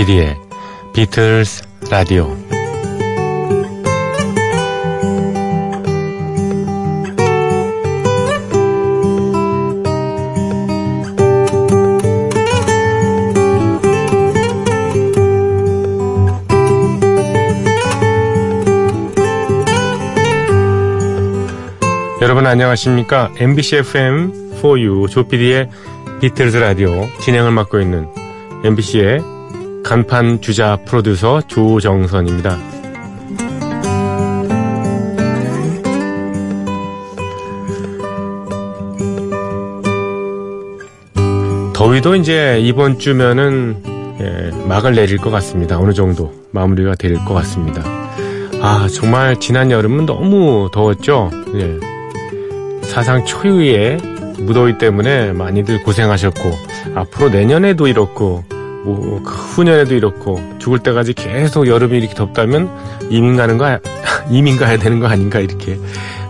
조피디의 비틀스 라디오 여러분 안녕하십니까? MBC FM 4U 조피디의 비틀즈 라디오 진행을 맡고 있는 MBC의 간판 주자 프로듀서 조정선입니다. 더위도 이제 이번 주면은 예, 막을 내릴 것 같습니다. 어느 정도 마무리가 될 것 같습니다. 아 정말 지난 여름은 너무 더웠죠. 예. 사상 초유의 무더위 때문에 많이들 고생하셨고 앞으로 내년에도 이렇고 뭐그 후년에도 이렇고 죽을 때까지 계속 여름이 이렇게 덥다면 이민 가는 거 이민 가야 되는 거 아닌가 이렇게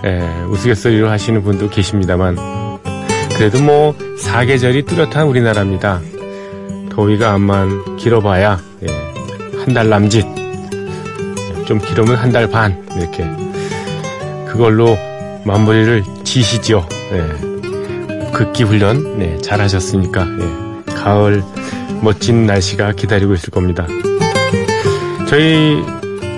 에, 우스갯소리로 하시는 분도 계십니다만 그래도 뭐 사계절이 뚜렷한 우리나라입니다. 더위가 암만 길어봐야 예, 한달 남짓 좀 길으면 한 달 반 이렇게 그걸로 마무리를 지시죠. 예. 극기 훈련 네, 잘하셨으니까 예. 가을 멋진 날씨가 기다리고 있을 겁니다. 저희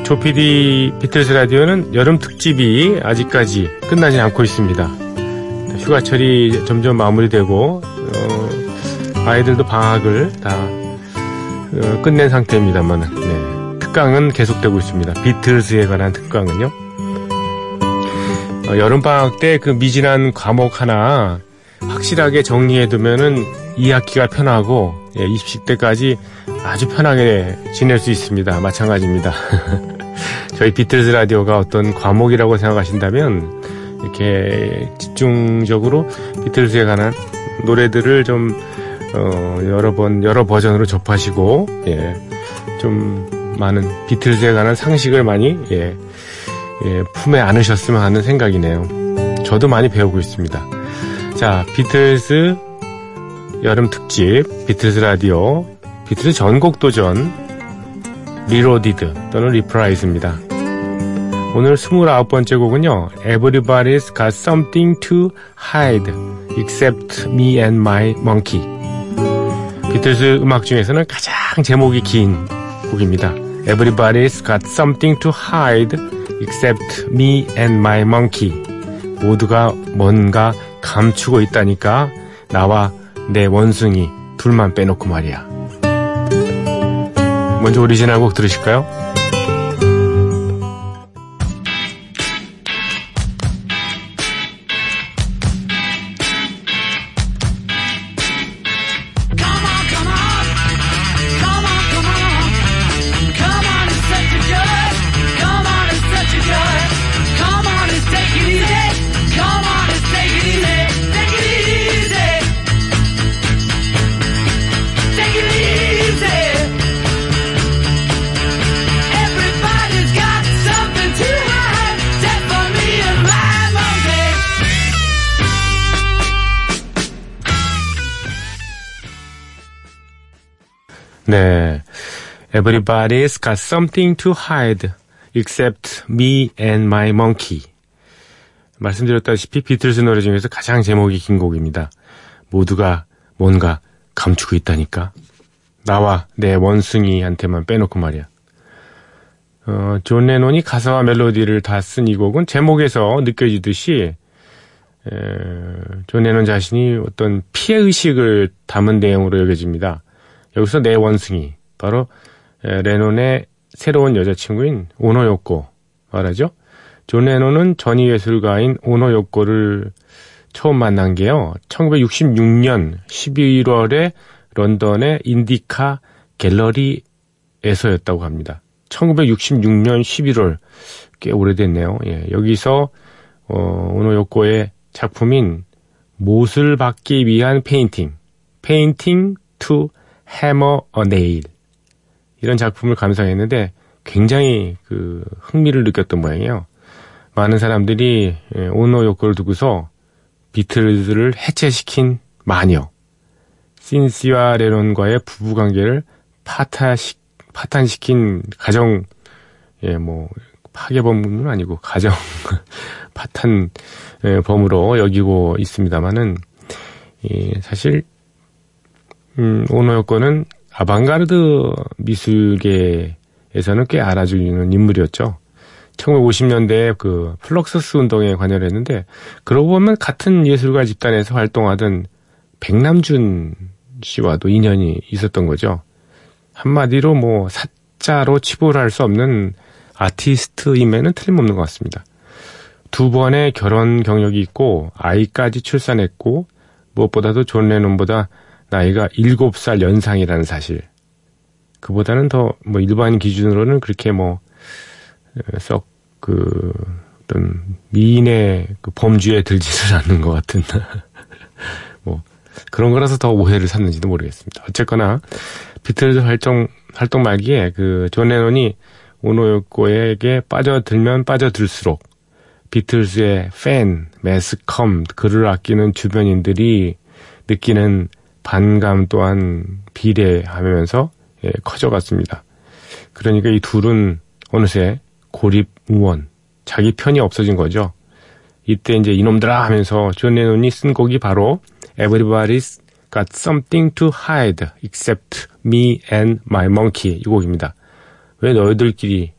조피디 비틀스 라디오는 여름 특집이 아직까지 끝나지 않고 있습니다. 휴가철이 점점 마무리되고 어, 아이들도 방학을 다 어, 끝낸 상태입니다만 네. 특강은 계속되고 있습니다. 비틀스에 관한 특강은요. 어, 여름방학 때 그 미진한 과목 하나 확실하게 정리해두면은 2학기가 편하고 예, 20대까지 아주 편하게 지낼 수 있습니다. 마찬가지입니다. 저희 비틀즈 라디오가 어떤 과목이라고 생각하신다면 이렇게 집중적으로 비틀즈에 관한 노래들을 좀 어, 여러 번 여러 버전으로 접하시고 예, 좀 많은 비틀즈에 관한 상식을 많이 예, 예, 품에 안으셨으면 하는 생각이네요. 저도 많이 배우고 있습니다. 자, 비틀즈 여름 특집, 비틀즈 라디오, 비틀즈 전곡 도전, Reloaded 또는 Reprise입니다. 오늘 29번째 곡은요, Everybody's got something to hide, except me and my monkey. 비틀즈 음악 중에서는 가장 제목이 긴 곡입니다. Everybody's got something to hide, except me and my monkey. 모두가 뭔가 감추고 있다니까 나와 내 원숭이 둘만 빼놓고 말이야. 먼저 오리지널 곡 들으실까요? 네. Everybody's got something to hide except me and my monkey. 말씀드렸다시피 비틀즈 노래 중에서 가장 제목이 긴 곡입니다. 모두가 뭔가 감추고 있다니까. 나와 내 원숭이한테만 빼놓고 말이야. 어, 존 레논이 가사와 멜로디를 다 쓴 이 곡은 제목에서 느껴지듯이 에, 존 레논 자신이 어떤 피해 의식을 담은 내용으로 여겨집니다. 여기서 내 원숭이 바로 에, 레논의 새로운 여자친구인 오노요코 말하죠. 존 레논은 전위 예술가인 오노요코를 처음 만난 게요. 1966년 11월에 런던의 인디카 갤러리에서였다고 합니다. 1966년 11월 꽤 오래됐네요. 예, 여기서 어, 오노 요코의 작품인 못을 박기 위한 페인팅, Painting to Hammer a Nail 이런 작품을 감상했는데 굉장히 그 흥미를 느꼈던 모양이에요. 많은 사람들이 예, 오노요코를 두고서 비틀즈를 해체시킨 마녀 신시아 레논과의 부부 관계를 파타시, 파탄시킨 가정, 예, 뭐, 파괴범은 아니고 가정 파탄 예, 범으로 여기고 있습니다만은 예, 사실 음, 오노 요코는 아방가르드 미술계에서는 꽤 알아주는 인물이었죠. 1950년대에 그 플럭서스 운동에 관여를 했는데 그러고 보면 같은 예술가 집단에서 활동하던 백남준 씨와도 인연이 있었던 거죠. 한마디로 뭐 사짜로 치부할 수 없는 아티스트임에는 틀림없는 것 같습니다. 두 번의 결혼 경력이 있고 아이까지 출산했고 무엇보다도 존 레논보다 나이가 7살 연상이라는 사실. 그보다는 더 뭐 일반 기준으로는 그렇게 뭐 썩 그 어떤 미인의 그 범주에 들지를 않는 것 같은 뭐 그런 거라서 더 오해를 샀는지도 모르겠습니다. 어쨌거나 비틀즈 활동 활동 말기에 그 존 레논이 오노요코에게 빠져들면 빠져들수록 비틀즈의 팬, 매스컴, 그를 아끼는 주변인들이 느끼는 반감 또한 비례하면서 예, 커져갔습니다. 그러니까 이 둘은 어느새 고립무원, 자기 편이 없어진 거죠. 이때 이제 이놈들아 하면서 존 레논이 쓴 곡이 바로 Everybody's Got Something to Hide Except Me and My Monkey 이 곡입니다. 왜 너희들끼리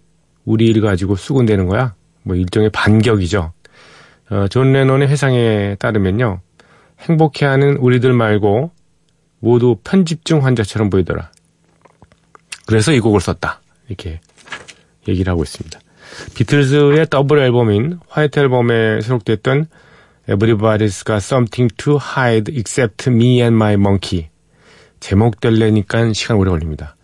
우리 일 가지고 수군대는 거야? 뭐 일종의 반격이죠. 어, 존 레논의 회상에 따르면요. 행복해하는 우리들 말고 모두 편집증 환자처럼 보이더라. 그래서 이 곡을 썼다. 이렇게 얘기를 하고 있습니다. 비틀즈의 더블 앨범인 화이트 앨범에 수록됐던 Everybody's Got Something to Hide Except Me and My Monkey 제목 될래니까 시간 오래 걸립니다.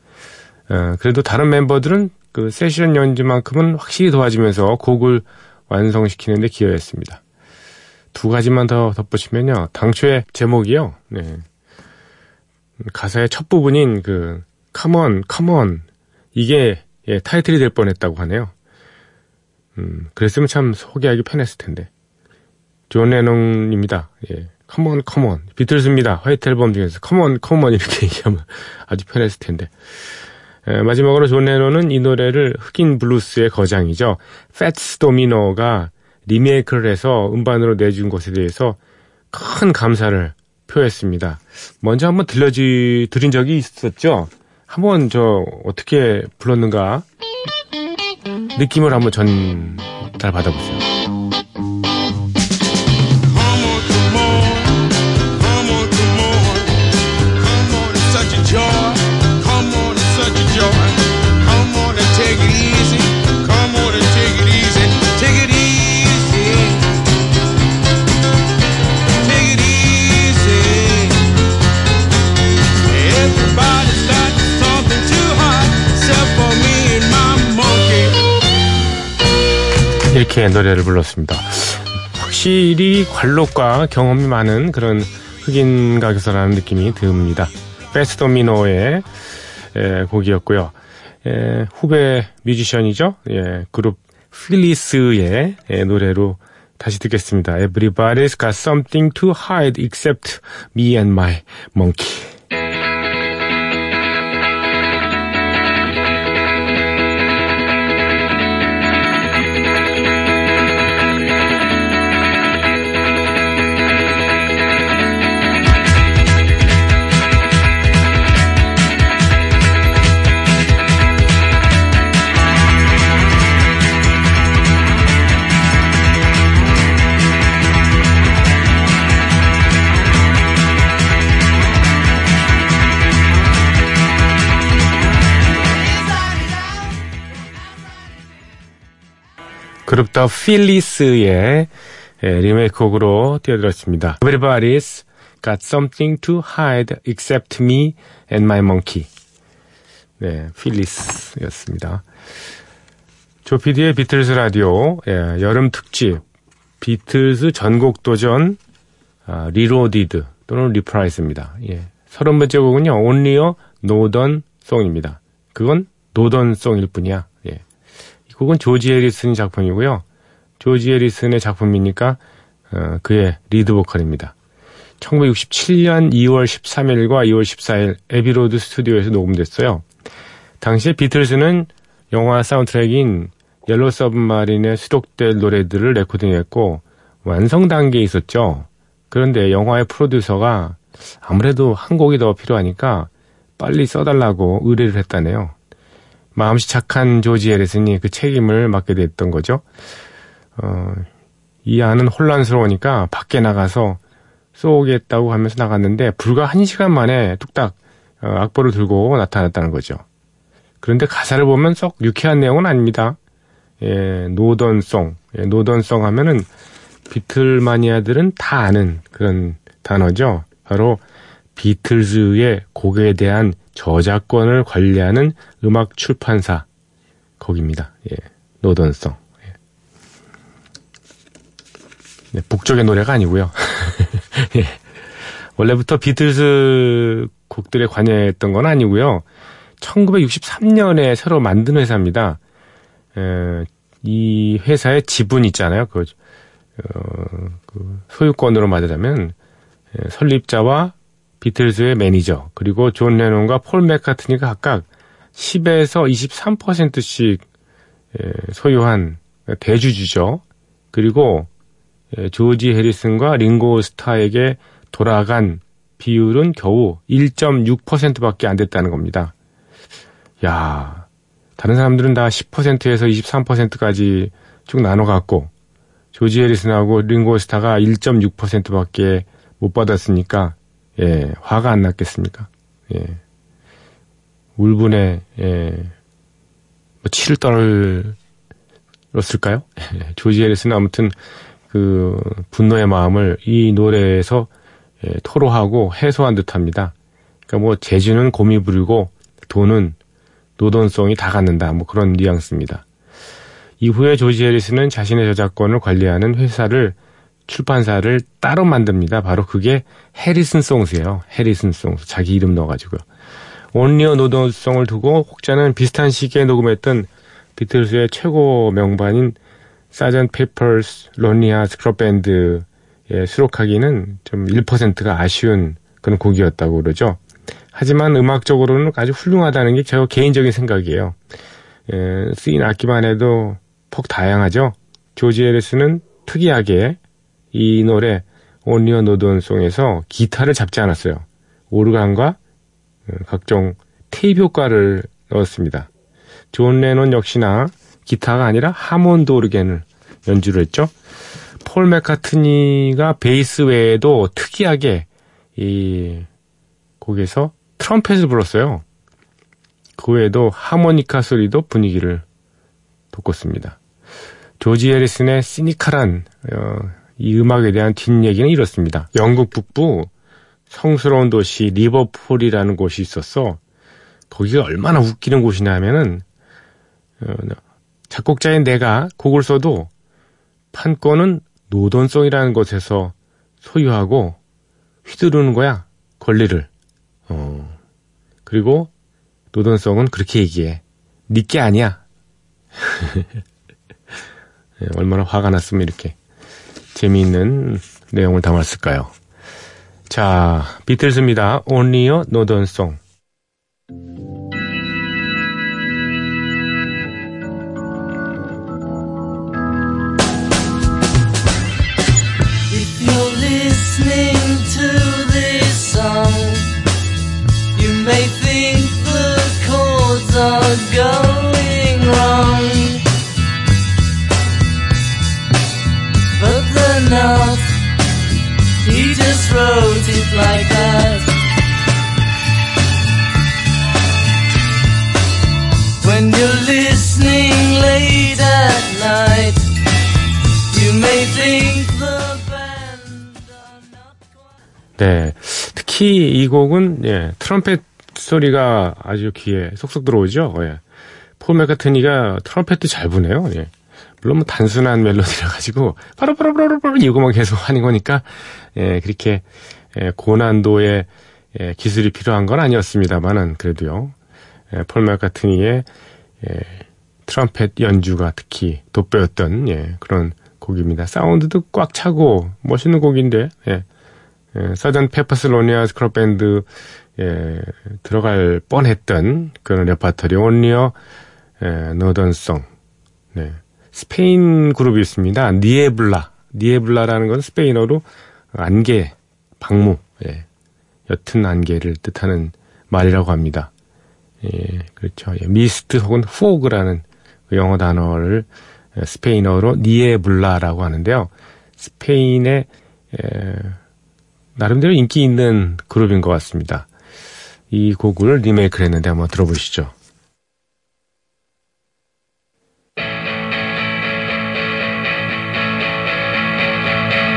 어, 그래도 다른 멤버들은 그 세션 연주만큼은 확실히 도와주면서 곡을 완성시키는 데 기여했습니다. 두 가지만 더 덧붙이면요. 당초에 제목이요. 네. 가사의 첫 부분인 그 come on 이게 예, 타이틀이 될 뻔했다고 하네요. 음, 그랬으면 참 소개하기 편했을 텐데. 존 레논입니다. 예. come on. 비틀즈입니다. 화이트 앨범 중에서 come on 이렇게 얘기하면 아주 편했을 텐데. 에, 마지막으로 존 레논은 이 노래를 흑인 블루스의 거장이죠. 패츠 도미노가 리메이크를 해서 음반으로 내준 것에 대해서 큰 감사를 표했습니다. 먼저 한번 들려주, 드린 적이 있었죠? 한번 저 어떻게 불렀는가 느낌을 한번 전달 받아보세요. 이렇게 노래를 불렀습니다. 확실히 관록과 경험이 많은 그런 흑인 가교사라는 느낌이 듭니다. 베스도미노의 에, 곡이었고요. 에, 후배 뮤지션이죠. 예, 그룹 필리스의 예, 노래로 다시 듣겠습니다. Everybody's got something to hide except me and my monkey. 그룹 The Feelies의 예, 리메이크곡으로 띄워드렸습니다. Everybody's got something to hide except me and my monkey. 네, Feelies였습니다. 조피디의 비틀즈 라디오 예, 여름 특집 비틀즈 전곡 도전 아, reloaded 또는 reprise입니다. 예. 서른 번째 곡은요, a Northern Song입니다. 그건 Northern Song일 뿐이야. 곡은 조지 해리슨 작품이고요. 조지 해리슨의 작품이니까 어, 그의 리드 보컬입니다. 1967년 2월 13일과 2월 14일 애비로드 스튜디오에서 녹음됐어요. 당시 비틀즈는 영화 사운드트랙인 Yellow Submarine에 수록될 노래들을 레코딩했고 완성 단계에 있었죠. 그런데 영화의 프로듀서가 아무래도 한 곡이 더 필요하니까 빨리 써달라고 의뢰를 했다네요. 마음씨 착한 조지 해리슨이 그 책임을 맡게 됐던 거죠. 어, 이 안은 혼란스러우니까 밖에 나가서 쓰겠다고 하면서 나갔는데 불과 한 시간 만에 뚝딱 어, 악보를 들고 나타났다는 거죠. 그런데 가사를 보면 썩 유쾌한 내용은 아닙니다. 예, Northern Song. 예, Northern Song 하면은 비틀 마니아들은 다 아는 그런 단어죠. 바로 비틀즈의 곡에 대한 저작권을 관리하는 음악 출판사 거기입니다. 예, 노던송. 예. 네, 북쪽의 노래가 아니고요. 예. 원래부터 비틀즈 곡들에 관여했던 건 아니고요. 1963년에 새로 만든 회사입니다. 에, 이 회사의 지분 있잖아요. 그, 어, 그 소유권으로 말하자면 에, 설립자와 비틀즈의 매니저 그리고 존 레논과 폴 맥카트니가 각각 10에서 23%씩 에, 소유한 대주주죠. 그리고 에, 조지 해리슨과 링고 스타에게 돌아간 비율은 겨우 1.6%밖에 안 됐다는 겁니다. 야, 다른 사람들은 다 10%에서 23%까지 쭉 나눠 갖고 조지 해리슨하고 링고 스타가 1.6%밖에 못 받았으니까 예, 화가 안 났겠습니까? 예. 울분에 예. 뭐 치를 떨었을까요? 예, 조지 해리슨은 아무튼 그 분노의 마음을 이 노래에서 예, 토로하고 해소한 듯합니다. 그러니까 뭐 재주는 곰이 부리고 돈은 Northern Song이 다 갖는다. 뭐 그런 뉘앙스입니다. 이후에 조지 해리슨은 자신의 저작권을 관리하는 회사를 출판사를 따로 만듭니다. 바로 그게 Harrisongs예요. Harrisongs. 자기 이름 넣어가지고요. Only a Northern Song을 두고 혹자는 비슷한 시기에 녹음했던 비틀스의 최고 명반인 Sgt. Pepper's Lonely Hearts Club Band에 수록하기는 좀 1%가 아쉬운 그런 곡이었다고 그러죠. 하지만 음악적으로는 아주 훌륭하다는 게 저 개인적인 생각이에요. 에, 쓰인 악기만 해도 퍽 다양하죠. 조지 해리슨은 특이하게 이 노래 Only a Northern Song에서 기타를 잡지 않았어요. 오르간과 어, 각종 테이프 효과를 넣었습니다. 존 레논 역시나 기타가 아니라 Hammond 오르간을 연주를 했죠. 폴 맥카트니가 베이스 외에도 특이하게 이 곡에서 트럼펫을 불렀어요. 그 외에도 하모니카 소리도 분위기를 돋궜습니다. 조지 해리슨의 시니컬한 어, 이 음악에 대한 뒷얘기는 이렇습니다. 영국 북부 성스러운 도시 리버풀이라는 곳이 있었어. 거기가 얼마나 웃기는 곳이냐 하면은 어, 작곡자인 내가 곡을 써도 판권은 노던송이라는 곳에서 소유하고 휘두르는 거야 권리를. 어. 그리고 노던성은 그렇게 얘기해. 니게 아니야. 네, 얼마나 화가 났으면 이렇게 재미있는 내용을 담았을까요? 자, 비틀스입니다. Only a Northern Song. 특히 이 곡은, 예, 트럼펫 소리가 아주 귀에 쏙쏙 들어오죠. 예. 폴 맥카트니가 트럼펫도 잘 부네요. 예. 물론 뭐 단순한 멜로디라 가지고 바로바로바로바로 이거만 계속 하는 거니까 예, 그렇게 예, 고난도의 예, 기술이 필요한 건 아니었습니다만은 그래도요. 예, 폴 맥카트니의 예, 트럼펫 연주가 특히 돋보였던 예, 그런 곡입니다. 사운드도 꽉 차고 멋있는 곡인데 예, 예, Sgt. Pepper's Lonely Hearts Club Band에 예, 들어갈 뻔했던 그런 레파토리 Only a 예, Northern Song. 네. 스페인 그룹이 있습니다. Niebla. Niebla라는 건 스페인어로 안개, 박무, 예. 옅은 안개를 뜻하는 말이라고 합니다. 예, 그렇죠. 예, 미스트 혹은 fog라는 그 영어 단어를 스페인어로 Niebla라고 하는데요. 스페인의 에, 나름대로 인기 있는 그룹인 것 같습니다. 이 곡을 리메이크를 했는데 한번 들어보시죠.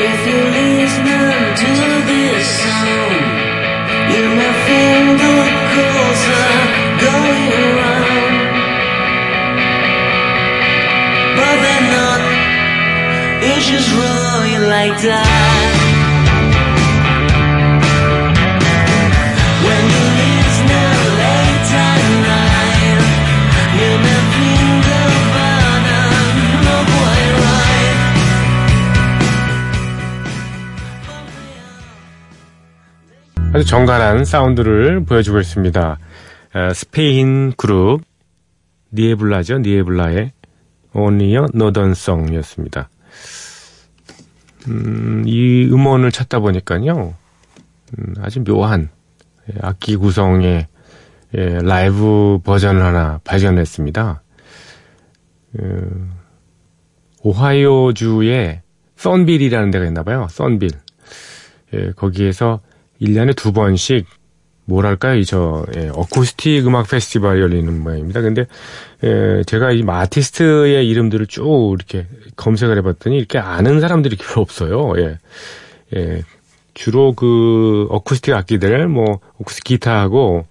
If you listen to 아주 정갈한 사운드를 보여주고 있습니다. 에, 스페인 그룹 니에블라죠. 니에블라의 Only a Northern Song이었습니다. 음, 이 음원을 찾다 보니까요. 음, 아주 묘한 예, 악기 구성의 예, 라이브 버전을 하나 발견했습니다. 그, 오하이오주의 Thornville이라는 데가 있나 봐요. Thornville. 예, 거기에서 1년에 두 번씩 뭐랄까요, 이 저, 예, 어쿠스틱 음악 페스티벌이 열리는 모양입니다. 근데, 예, 제가 이 아티스트의 이름들을 쭉 이렇게 검색을 해봤더니 이렇게 아는 사람들이 별로 없어요. 예. 예, 주로 그 어쿠스틱 악기들, 뭐, 어쿠스틱 기타하고,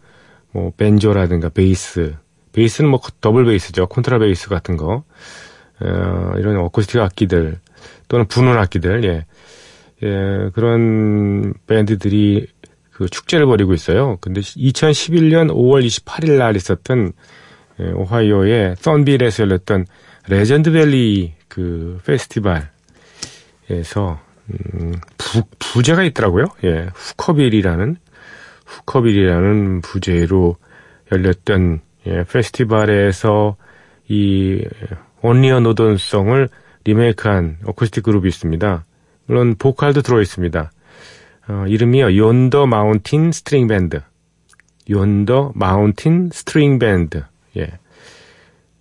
뭐, 벤조라든가 베이스. 베이스는 뭐 더블 베이스죠. 콘트라 베이스 같은 거. 어, 이런 어쿠스틱 악기들, 또는 분원 악기들, 예. 예, 그런 밴드들이 그 축제를 벌이고 있어요. 근데 2011년 5월 28일 날 있었던 예, 오하이오의 Thornville에서 열렸던 Legend Valley 그 페스티벌에서 음, 부, 부제가 있더라고요. 예, Hookahville이라는 Hookahville이라는 부제로 열렸던 예, 페스티벌에서 이 Only a Northern Song을 리메이크한 어쿠스틱 그룹이 있습니다. 물론 보컬도 들어 있습니다. 어, 이름이요 Yonder Mountain String Band. Yonder Mountain String Band. 예.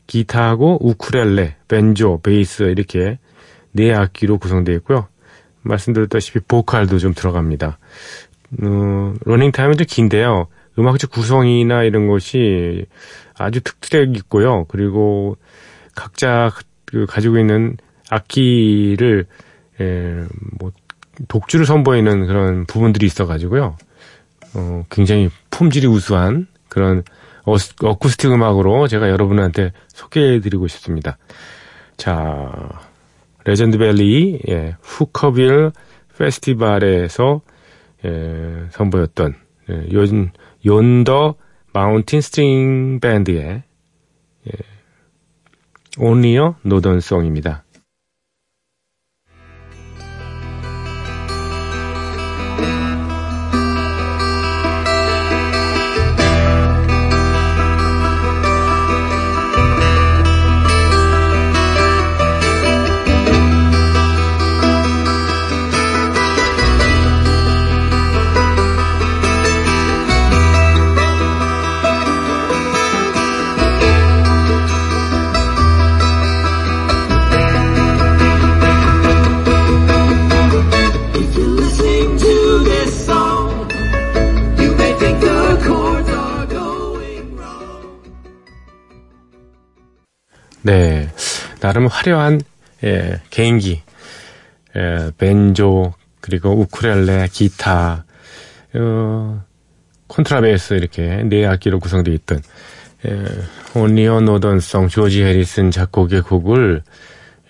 기타하고 우쿠렐레, 벤조, 베이스 이렇게 네 악기로 구성되어 있고요. 말씀드렸다시피 보컬도 좀 들어갑니다. 어, 러닝 타임은 좀 긴데요. 음악적 구성이나 이런 것이 아주 특색 있고요. 그리고 각자 그 가지고 있는 악기를 예, 뭐 독주를 선보이는 그런 부분들이 있어가지고요. 어, 굉장히 품질이 우수한 그런 어, 어쿠스틱 음악으로 제가 여러분한테 소개해드리고 싶습니다. 자, Legend Valley 예, Hookahville 페스티벌에서 예, 선보였던 예, 연, 연더 마운틴 스트링 밴드의 예, 온리어 노던송입니다. 나름 화려한 예, 개인기, 예, 벤조 그리고 우쿠렐레, 기타, 어, 콘트라베이스 이렇게 네 악기로 구성되어 있던 예, 온리어 노던송 조지 해리슨 작곡의 곡을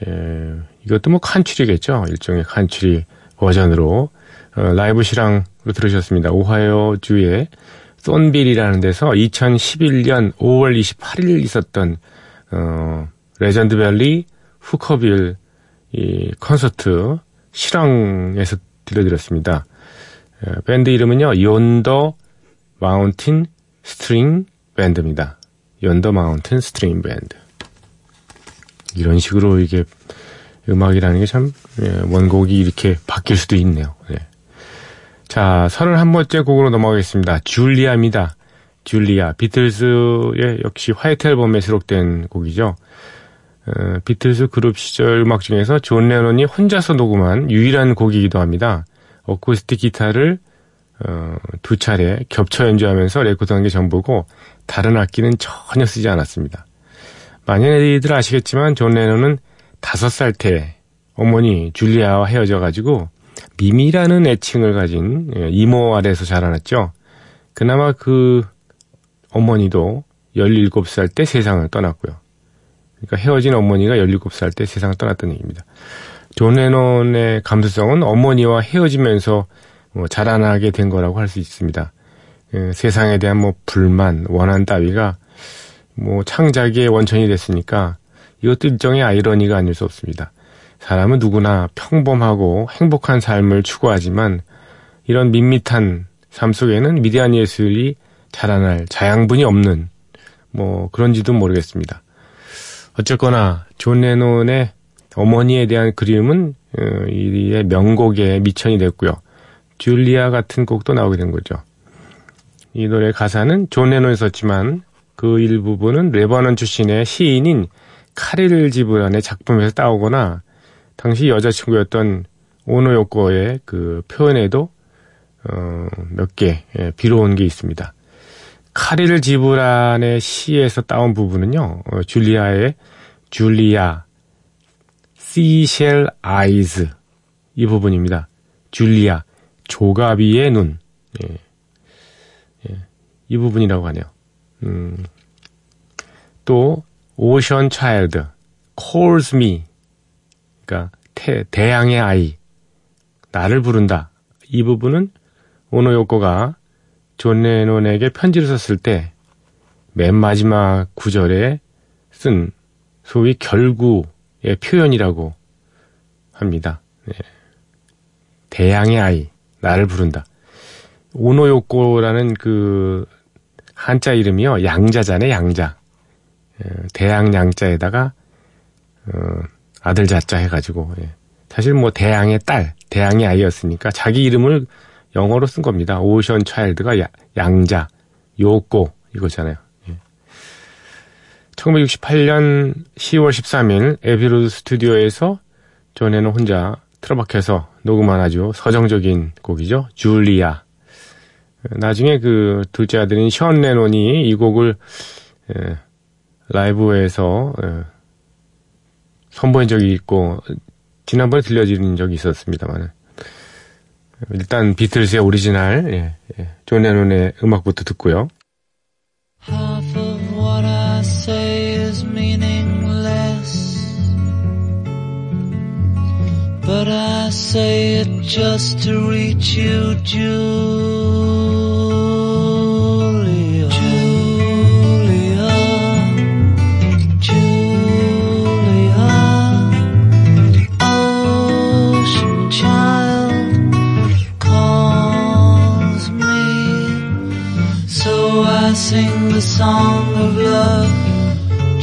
예, 이것도 뭐 칸츄리겠죠. 일종의 칸츄리 버전으로 어, 라이브 실황으로 들으셨습니다. 오하이오 주의 쏜빌이라는 데서 2011년 5월 28일 있었던 어, Legend Valley Hookahville 이 콘서트 실황에서 들려드렸습니다. 에, 밴드 이름은요, Yonder Mountain String Band입니다. Yonder Mountain String Band. 이런 식으로 이게 음악이라는 게 참 원곡이 이렇게 바뀔 수도 있네요. 네. 자, 31번째 곡으로 넘어가겠습니다. 줄리아입니다. 줄리아. 비틀즈의 역시 White Album에 수록된 곡이죠. 어, 비틀즈 그룹 시절 음악 중에서 존 레논이 혼자서 녹음한 유일한 곡이기도 합니다. 어쿠스틱 기타를 어, 두 차례 겹쳐 연주하면서 레코드한 게 전부고 다른 악기는 전혀 쓰지 않았습니다. 많이들 아시겠지만 존 레논은 다섯 살 때 어머니 줄리아와 헤어져 가지고 미미라는 애칭을 가진 예, 이모 아래에서 자라났죠. 그나마 그 어머니도 17살 때 세상을 떠났고요. 그러니까 헤어진 어머니가 17살 때 세상을 떠났다는 얘기입니다. 존 레논의 감수성은 어머니와 헤어지면서 뭐 자라나게 된 거라고 할 수 있습니다. 예, 세상에 대한 뭐 불만, 원한 따위가 뭐 창작의 원천이 됐으니까 이것도 일종의 아이러니가 아닐 수 없습니다. 사람은 누구나 평범하고 행복한 삶을 추구하지만 이런 밋밋한 삶 속에는 위대한 예술이 자라날 자양분이 없는 뭐 그런지도 모르겠습니다. 어쨌거나 존 레논의 어머니에 대한 그리움은 어, 희대의 명곡의 밑천이 됐고요. 줄리아 같은 곡도 나오게 된 거죠. 이 노래 가사는 존 레논이 썼지만 그 일부분은 레바논 출신의 시인인 카릴 지브란의 작품에서 따오거나 당시 여자친구였던 오노 요코의 그 표현에도 어, 몇 개 예, 비로운 게 있습니다. 카릴 지브란의 시에서 따온 부분은요. 어, 줄리아의 줄리아 시셸 아이즈 이 부분입니다. 줄리아 조가비의 눈. 예. 예. 이 부분이라고 하네요. 음. 또 Ocean child calls me 그러니까 태, 대양의 아이 나를 부른다. 이 부분은 오노요코가 존 레논에게 편지를 썼을 때 맨 마지막 구절에 쓴 소위 결구의 표현이라고 합니다. 네. 대양의 아이, 나를 부른다. 오노요코라는 그 한자 이름이요, 양자잖아요, 양자. 예, 대양 양자에다가 어, 아들 자자 해가지고 예. 사실 뭐 대양의 딸, 대양의 아이였으니까 자기 이름을 영어로 쓴 겁니다. Ocean child가 양자, 요코 이거잖아요. 1968년 10월 13일 Abbey Road 스튜디오에서 존 레논 혼자 틀어박혀서 녹음한 아주 서정적인 곡이죠. 줄리아. 나중에 그 둘째 아들인 션 레논이 이 곡을 에, 라이브에서 에, 선보인 적이 있고 지난번에 들려드린 적이 있었습니다만 일단 비틀즈의 오리지널 예, 예, 존 레논의 음악부터 듣고요. Half of what I say is meaningless. But I say it just to reach you, Julia. Song of love.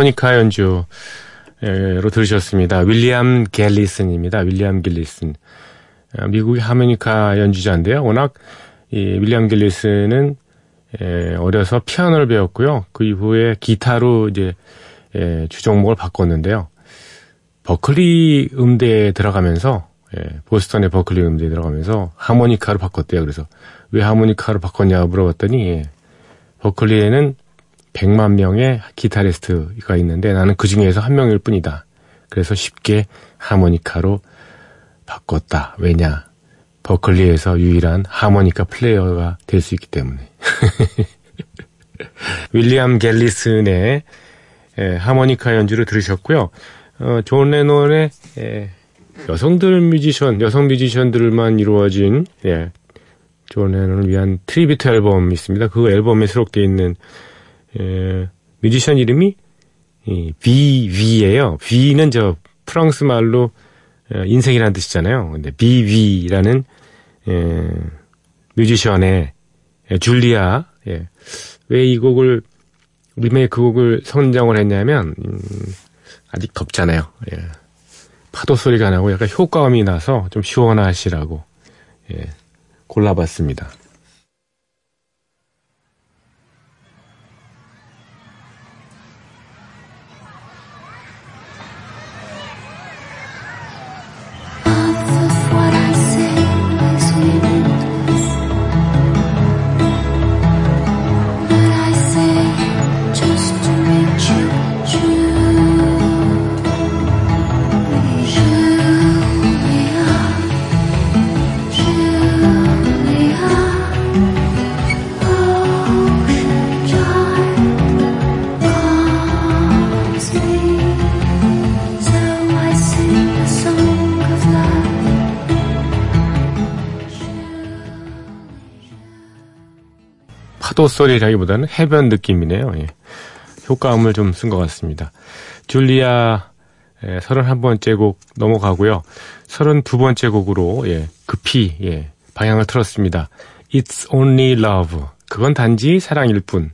하모니카 연주로 들으셨습니다. 윌리엄 갤리슨입니다. 윌리엄 갤리슨. 아, 미국의 하모니카 연주자인데요. 워낙 이 윌리엄 갤리슨은 에, 어려서 피아노를 배웠고요. 그 이후에 기타로 이제 에, 주종목을 바꿨는데요. 버클리 음대에 들어가면서 예, 보스턴의 버클리 음대에 들어가면서 하모니카로 바꿨대요. 그래서 왜 하모니카로 바꿨냐 물어봤더니 예, 버클리에는 100만 명의 기타리스트가 있는데 나는 그 중에서 한 명일 뿐이다. 그래서 쉽게 하모니카로 바꿨다. 왜냐? 버클리에서 유일한 하모니카 플레이어가 될 수 있기 때문에. 윌리엄 갤리슨의 예, 하모니카 연주를 들으셨고요. 어, 존 레논의 예, 여성들 뮤지션, 여성 뮤지션들만 이루어진 예, 존 레논을 위한 tribute 앨범이 있습니다. 그 앨범에 수록되어 있는 예, 뮤지션 이름이 이 BV예요. Vie는 저 프랑스 말로 어, 인생이라는 뜻이잖아요. 근데 BV라는 예, 뮤지션의 예, 줄리아 예. 왜 이 곡을 우리의 그 곡을 선정을 했냐면 음, 아직 덥잖아요. 예. 파도 소리가 나고 약간 효과음이 나서 좀 시원하시라고 예, 골라봤습니다. 파도 소리라기보다는 해변 느낌이네요. 예. 효과음을 좀 쓴 것 같습니다. 줄리아 예, 31번째 곡 넘어가고요. 32번째 곡으로 예, 급히 예, 방향을 틀었습니다. It's Only Love. 그건 단지 사랑일 뿐.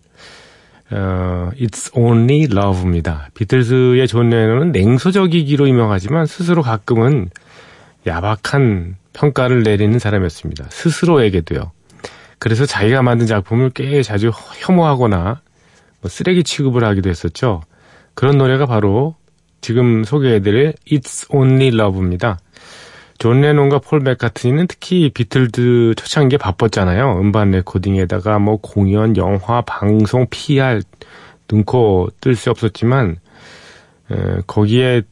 어, It's Only Love입니다. 비틀즈의 존 레논은 냉소적이기로 유명하지만 스스로 가끔은 야박한 평가를 내리는 사람이었습니다. 스스로에게도요. 그래서 자기가 만든 작품을 꽤 자주 혐오하거나 뭐 쓰레기 취급을 하기도 했었죠. 그런 노래가 바로 지금 소개해드릴 It's Only Love입니다. 존 레논과 폴 맥카트니는 특히 비틀즈 초창기에 바빴잖아요. 음반 레코딩에다가 뭐 공연, 영화, 방송, PR 눈코 뜰 수 없었지만 에, 거기에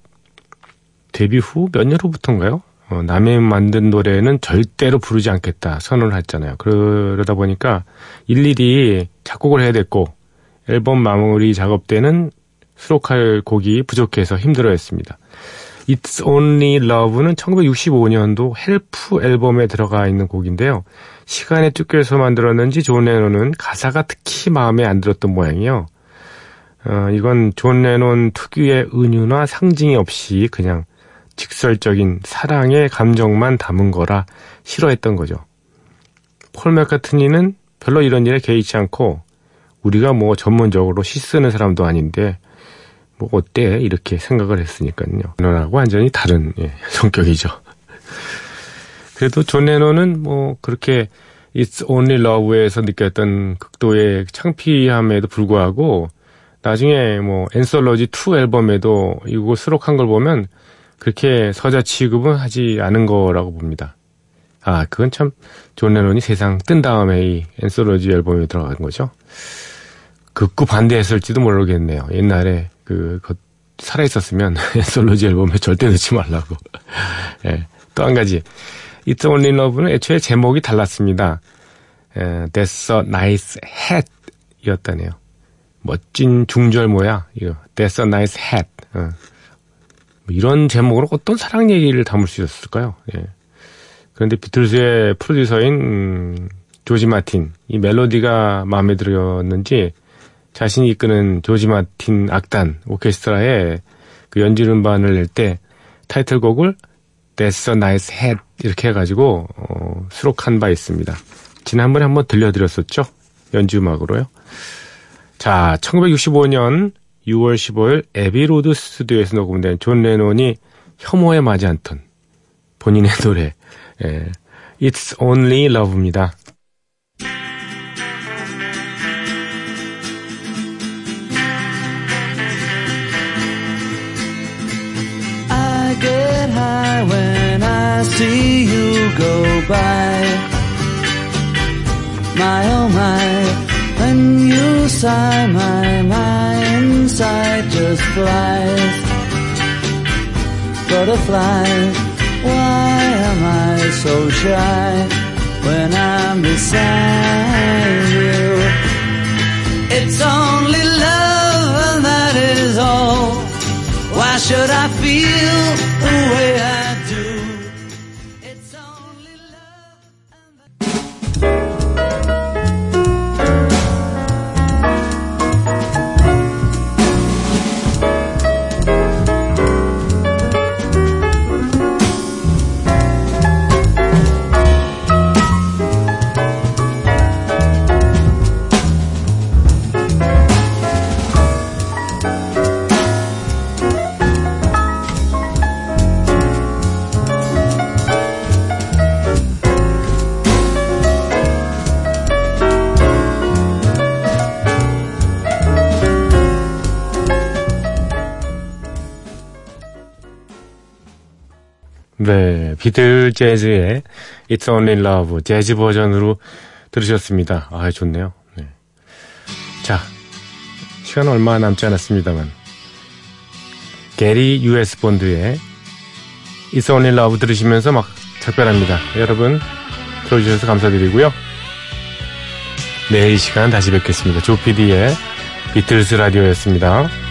데뷔 후 몇 년 후부터인가요? 어, 남이 만든 노래는 절대로 부르지 않겠다 선언을 했잖아요. 그러다 보니까 일일이 작곡을 해야 됐고 앨범 마무리 작업 때는 수록할 곡이 부족해서 힘들어했습니다. It's Only Love는 1965년도 Help 앨범에 들어가 있는 곡인데요. 시간에 쫓겨서 만들었는지 존 레논은 가사가 특히 마음에 안 들었던 모양이에요. 어, 이건 존 레논 특유의 은유나 상징이 없이 그냥 직설적인 사랑의 감정만 담은 거라 싫어했던 거죠. 폴 맥카트니는 별로 이런 일에 개의치 않고 우리가 뭐 전문적으로 시 쓰는 사람도 아닌데 뭐 어때 이렇게 생각을 했으니까요. 레논하고 완전히 다른 예, 성격이죠. 그래도 존 레논은 뭐 그렇게 It's Only Love에서 느꼈던 극도의 창피함에도 불구하고 나중에 뭐 앤솔러지 2 앨범에도 이곡을 수록한 걸 보면 그렇게 서자 취급은 하지 않은 거라고 봅니다. 아, 그건 참 존 레논이 세상 뜬 다음에 이 앤솔러지 앨범에 들어간 거죠. 극구 반대했을지도 모르겠네요. 옛날에 그, 그 살아있었으면 앤솔러지 앨범에 절대 넣지 말라고. 예. 또 한 가지. It's Only Love는 애초에 제목이 달랐습니다. 에, That's a nice hat 이었다네요. 멋진 중절 모야. 이거. That's a nice hat. 어. 뭐 이런 제목으로 어떤 사랑 얘기를 담을 수 있었을까요? 예. 그런데 비틀즈의 프로듀서인 음, 조지 마틴 이 멜로디가 마음에 들었는지 자신이 이끄는 조지 마틴 악단 오케스트라의 그 연주 음반을 낼 때 타이틀곡을 That's a nice hat 이렇게 해가지고 어, 수록한 바 있습니다. 지난번에 한번 들려드렸었죠? 연주 음악으로요. 자, 1965년 6월 15일 에비로드 스튜디오에서 녹음된 존 레논이 혐오해 마지않던 본인의 노래 예, It's Only Love입니다. When you sigh, my my inside just flies. Butterflies, why am I so shy when I'm beside you? It's only love, and that is all. Why should I feel the way I 비틀 재즈의 It's Only Love 재즈 버전으로 들으셨습니다. 아, 좋네요. 네. 자, 시간 얼마 남지 않았습니다만 게리 US 본드의 It's Only Love 들으시면서 막 작별합니다. 여러분 들어주셔서 감사드리고요. 내일 이 시간 다시 뵙겠습니다. 조피디의 비틀스 라디오였습니다.